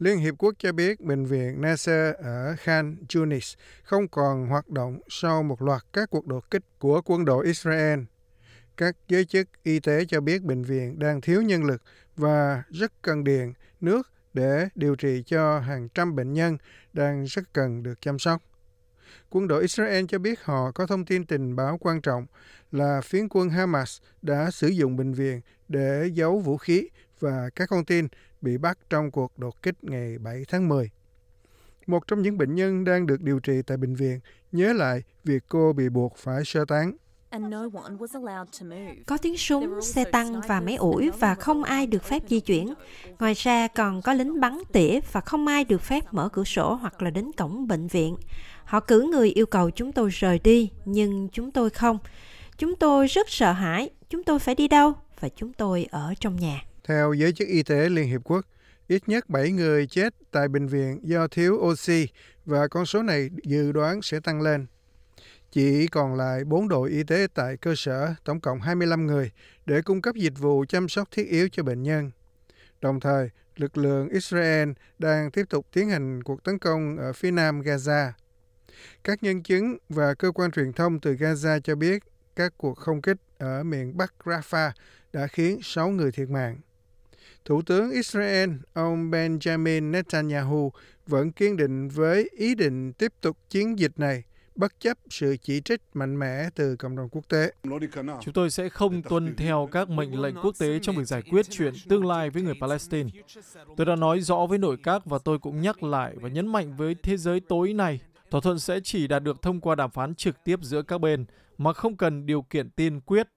Liên Hiệp Quốc cho biết bệnh viện Nasser ở Khan Yunis không còn hoạt động sau một loạt các cuộc đột kích của quân đội Israel. Các giới chức y tế cho biết bệnh viện đang thiếu nhân lực và rất cần điện, nước để điều trị cho hàng trăm bệnh nhân đang rất cần được chăm sóc. Quân đội Israel cho biết họ có thông tin tình báo quan trọng là phiến quân Hamas đã sử dụng bệnh viện để giấu vũ khí và các con tin bị bắt trong cuộc đột kích ngày 7 tháng 10. Một trong những bệnh nhân đang được điều trị tại bệnh viện nhớ lại việc cô bị buộc phải sơ tán. Có tiếng súng, xe tăng và máy ủi và không ai được phép di chuyển. Ngoài ra còn có lính bắn tỉa và không ai được phép mở cửa sổ hoặc là đến cổng bệnh viện. Họ cử người yêu cầu chúng tôi rời đi, nhưng chúng tôi không. Chúng tôi rất sợ hãi. Chúng tôi phải đi đâu? Và chúng tôi ở trong nhà. Theo giới chức y tế Liên Hiệp Quốc, ít nhất 7 người chết tại bệnh viện do thiếu oxy và con số này dự đoán sẽ tăng lên. Chỉ còn lại 4 đội y tế tại cơ sở, tổng cộng 25 người, để cung cấp dịch vụ chăm sóc thiết yếu cho bệnh nhân. Đồng thời, lực lượng Israel đang tiếp tục tiến hành cuộc tấn công ở phía nam Gaza. Các nhân chứng và cơ quan truyền thông từ Gaza cho biết các cuộc không kích ở miền Bắc Rafah đã khiến 6 người thiệt mạng. Thủ tướng Israel ông Benjamin Netanyahu vẫn kiên định với ý định tiếp tục chiến dịch này bất chấp sự chỉ trích mạnh mẽ từ cộng đồng quốc tế. Chúng tôi sẽ không tuân theo các mệnh lệnh quốc tế trong việc giải quyết chuyện tương lai với người Palestine. Tôi đã nói rõ với nội các và tôi cũng nhắc lại và nhấn mạnh với thế giới tối nay, thỏa thuận sẽ chỉ đạt được thông qua đàm phán trực tiếp giữa các bên mà không cần điều kiện tiên quyết.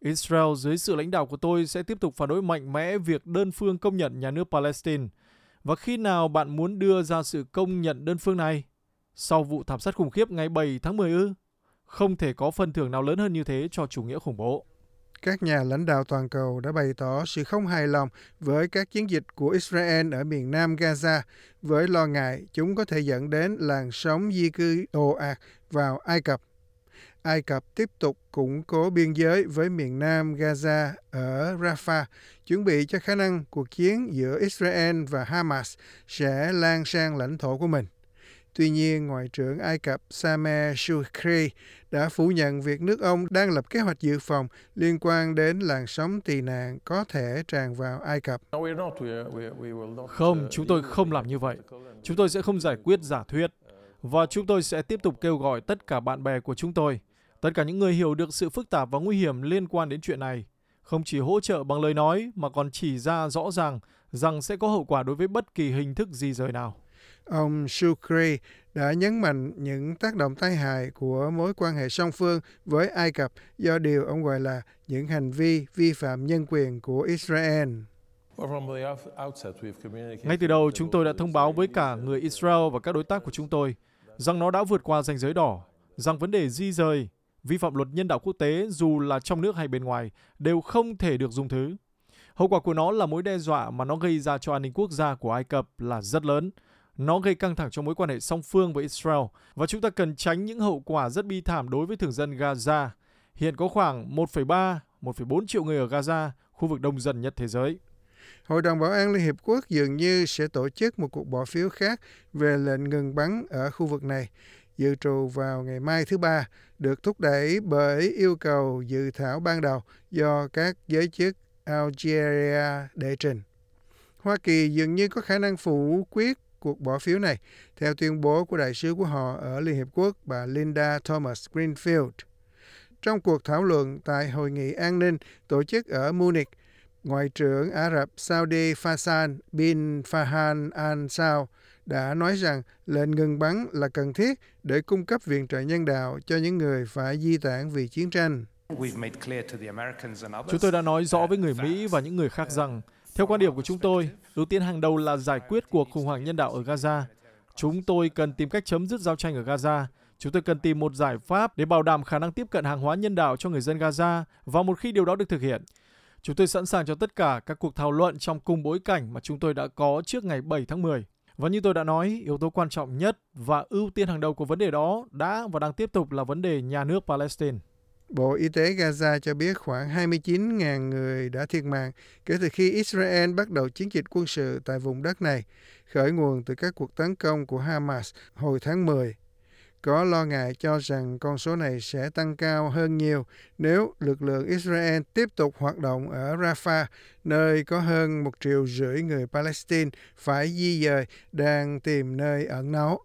Israel dưới sự lãnh đạo của tôi sẽ tiếp tục phản đối mạnh mẽ việc đơn phương công nhận nhà nước Palestine. Và khi nào bạn muốn đưa ra sự công nhận đơn phương này? Sau vụ thảm sát khủng khiếp ngày 7 tháng 10 ư? Không thể có phần thưởng nào lớn hơn như thế cho chủ nghĩa khủng bố. Các nhà lãnh đạo toàn cầu đã bày tỏ sự không hài lòng với các chiến dịch của Israel ở miền nam Gaza với lo ngại chúng có thể dẫn đến làn sóng di cư ồ ạt vào Ai Cập. Ai Cập tiếp tục củng cố biên giới với miền nam Gaza ở Rafah, chuẩn bị cho khả năng cuộc chiến giữa Israel và Hamas sẽ lan sang lãnh thổ của mình. Tuy nhiên, Ngoại trưởng Ai Cập Sameh Shoukry đã phủ nhận việc nước ông đang lập kế hoạch dự phòng liên quan đến làn sóng tị nạn có thể tràn vào Ai Cập. Không, chúng tôi không làm như vậy. Chúng tôi sẽ không giải quyết giả thuyết. Và chúng tôi sẽ tiếp tục kêu gọi tất cả bạn bè của chúng tôi, tất cả những người hiểu được sự phức tạp và nguy hiểm liên quan đến chuyện này, không chỉ hỗ trợ bằng lời nói mà còn chỉ ra rõ ràng rằng sẽ có hậu quả đối với bất kỳ hình thức di rời nào. Ông Shukri đã nhấn mạnh những tác động tai hại của mối quan hệ song phương với Ai Cập do điều ông gọi là những hành vi vi phạm nhân quyền của Israel. Ngay từ đầu, chúng tôi đã thông báo với cả người Israel và các đối tác của chúng tôi rằng nó đã vượt qua ranh giới đỏ, rằng vấn đề di rời, vi phạm luật nhân đạo quốc tế dù là trong nước hay bên ngoài đều không thể được dung thứ. Hậu quả của nó là mối đe dọa mà nó gây ra cho an ninh quốc gia của Ai Cập là rất lớn nó gây căng thẳng cho mối quan hệ song phương với Israel và chúng ta cần tránh những hậu quả rất bi thảm đối với thường dân Gaza. Hiện có khoảng 1,3, 1,4 triệu người ở Gaza, khu vực đông dân nhất thế giới. Hội đồng Bảo an Liên Hiệp Quốc dường như sẽ tổ chức một cuộc bỏ phiếu khác về lệnh ngừng bắn ở khu vực này, dự trù vào ngày mai thứ Ba, được thúc đẩy bởi yêu cầu dự thảo ban đầu do các giới chức Algeria đệ trình. Hoa Kỳ dường như có khả năng phủ quyết cuộc bỏ phiếu này, theo tuyên bố của đại sứ của họ ở Liên Hiệp Quốc bà Linda Thomas Greenfield. Trong cuộc thảo luận tại Hội nghị an ninh tổ chức ở Munich, Ngoại trưởng Ả Rập Saudi Faisal bin Fahan Al Saud đã nói rằng lệnh ngừng bắn là cần thiết để cung cấp viện trợ nhân đạo cho những người phải di tản vì chiến tranh. Chúng tôi đã nói rõ với người Mỹ và những người khác rằng theo quan điểm của chúng tôi, ưu tiên hàng đầu là giải quyết cuộc khủng hoảng nhân đạo ở Gaza. Chúng tôi cần tìm cách chấm dứt giao tranh ở Gaza. Chúng tôi cần tìm một giải pháp để bảo đảm khả năng tiếp cận hàng hóa nhân đạo cho người dân Gaza và một khi điều đó được thực hiện, chúng tôi sẵn sàng cho tất cả các cuộc thảo luận trong cùng bối cảnh mà chúng tôi đã có trước ngày 7 tháng 10. Và như tôi đã nói, yếu tố quan trọng nhất và ưu tiên hàng đầu của vấn đề đó đã và đang tiếp tục là vấn đề nhà nước Palestine. Bộ Y tế Gaza cho biết khoảng 29.000 người đã thiệt mạng kể từ khi Israel bắt đầu chiến dịch quân sự tại vùng đất này, khởi nguồn từ các cuộc tấn công của Hamas hồi tháng 10. Có lo ngại cho rằng con số này sẽ tăng cao hơn nhiều nếu lực lượng Israel tiếp tục hoạt động ở Rafah, nơi có hơn một triệu rưỡi người Palestine phải di dời đang tìm nơi ẩn náu.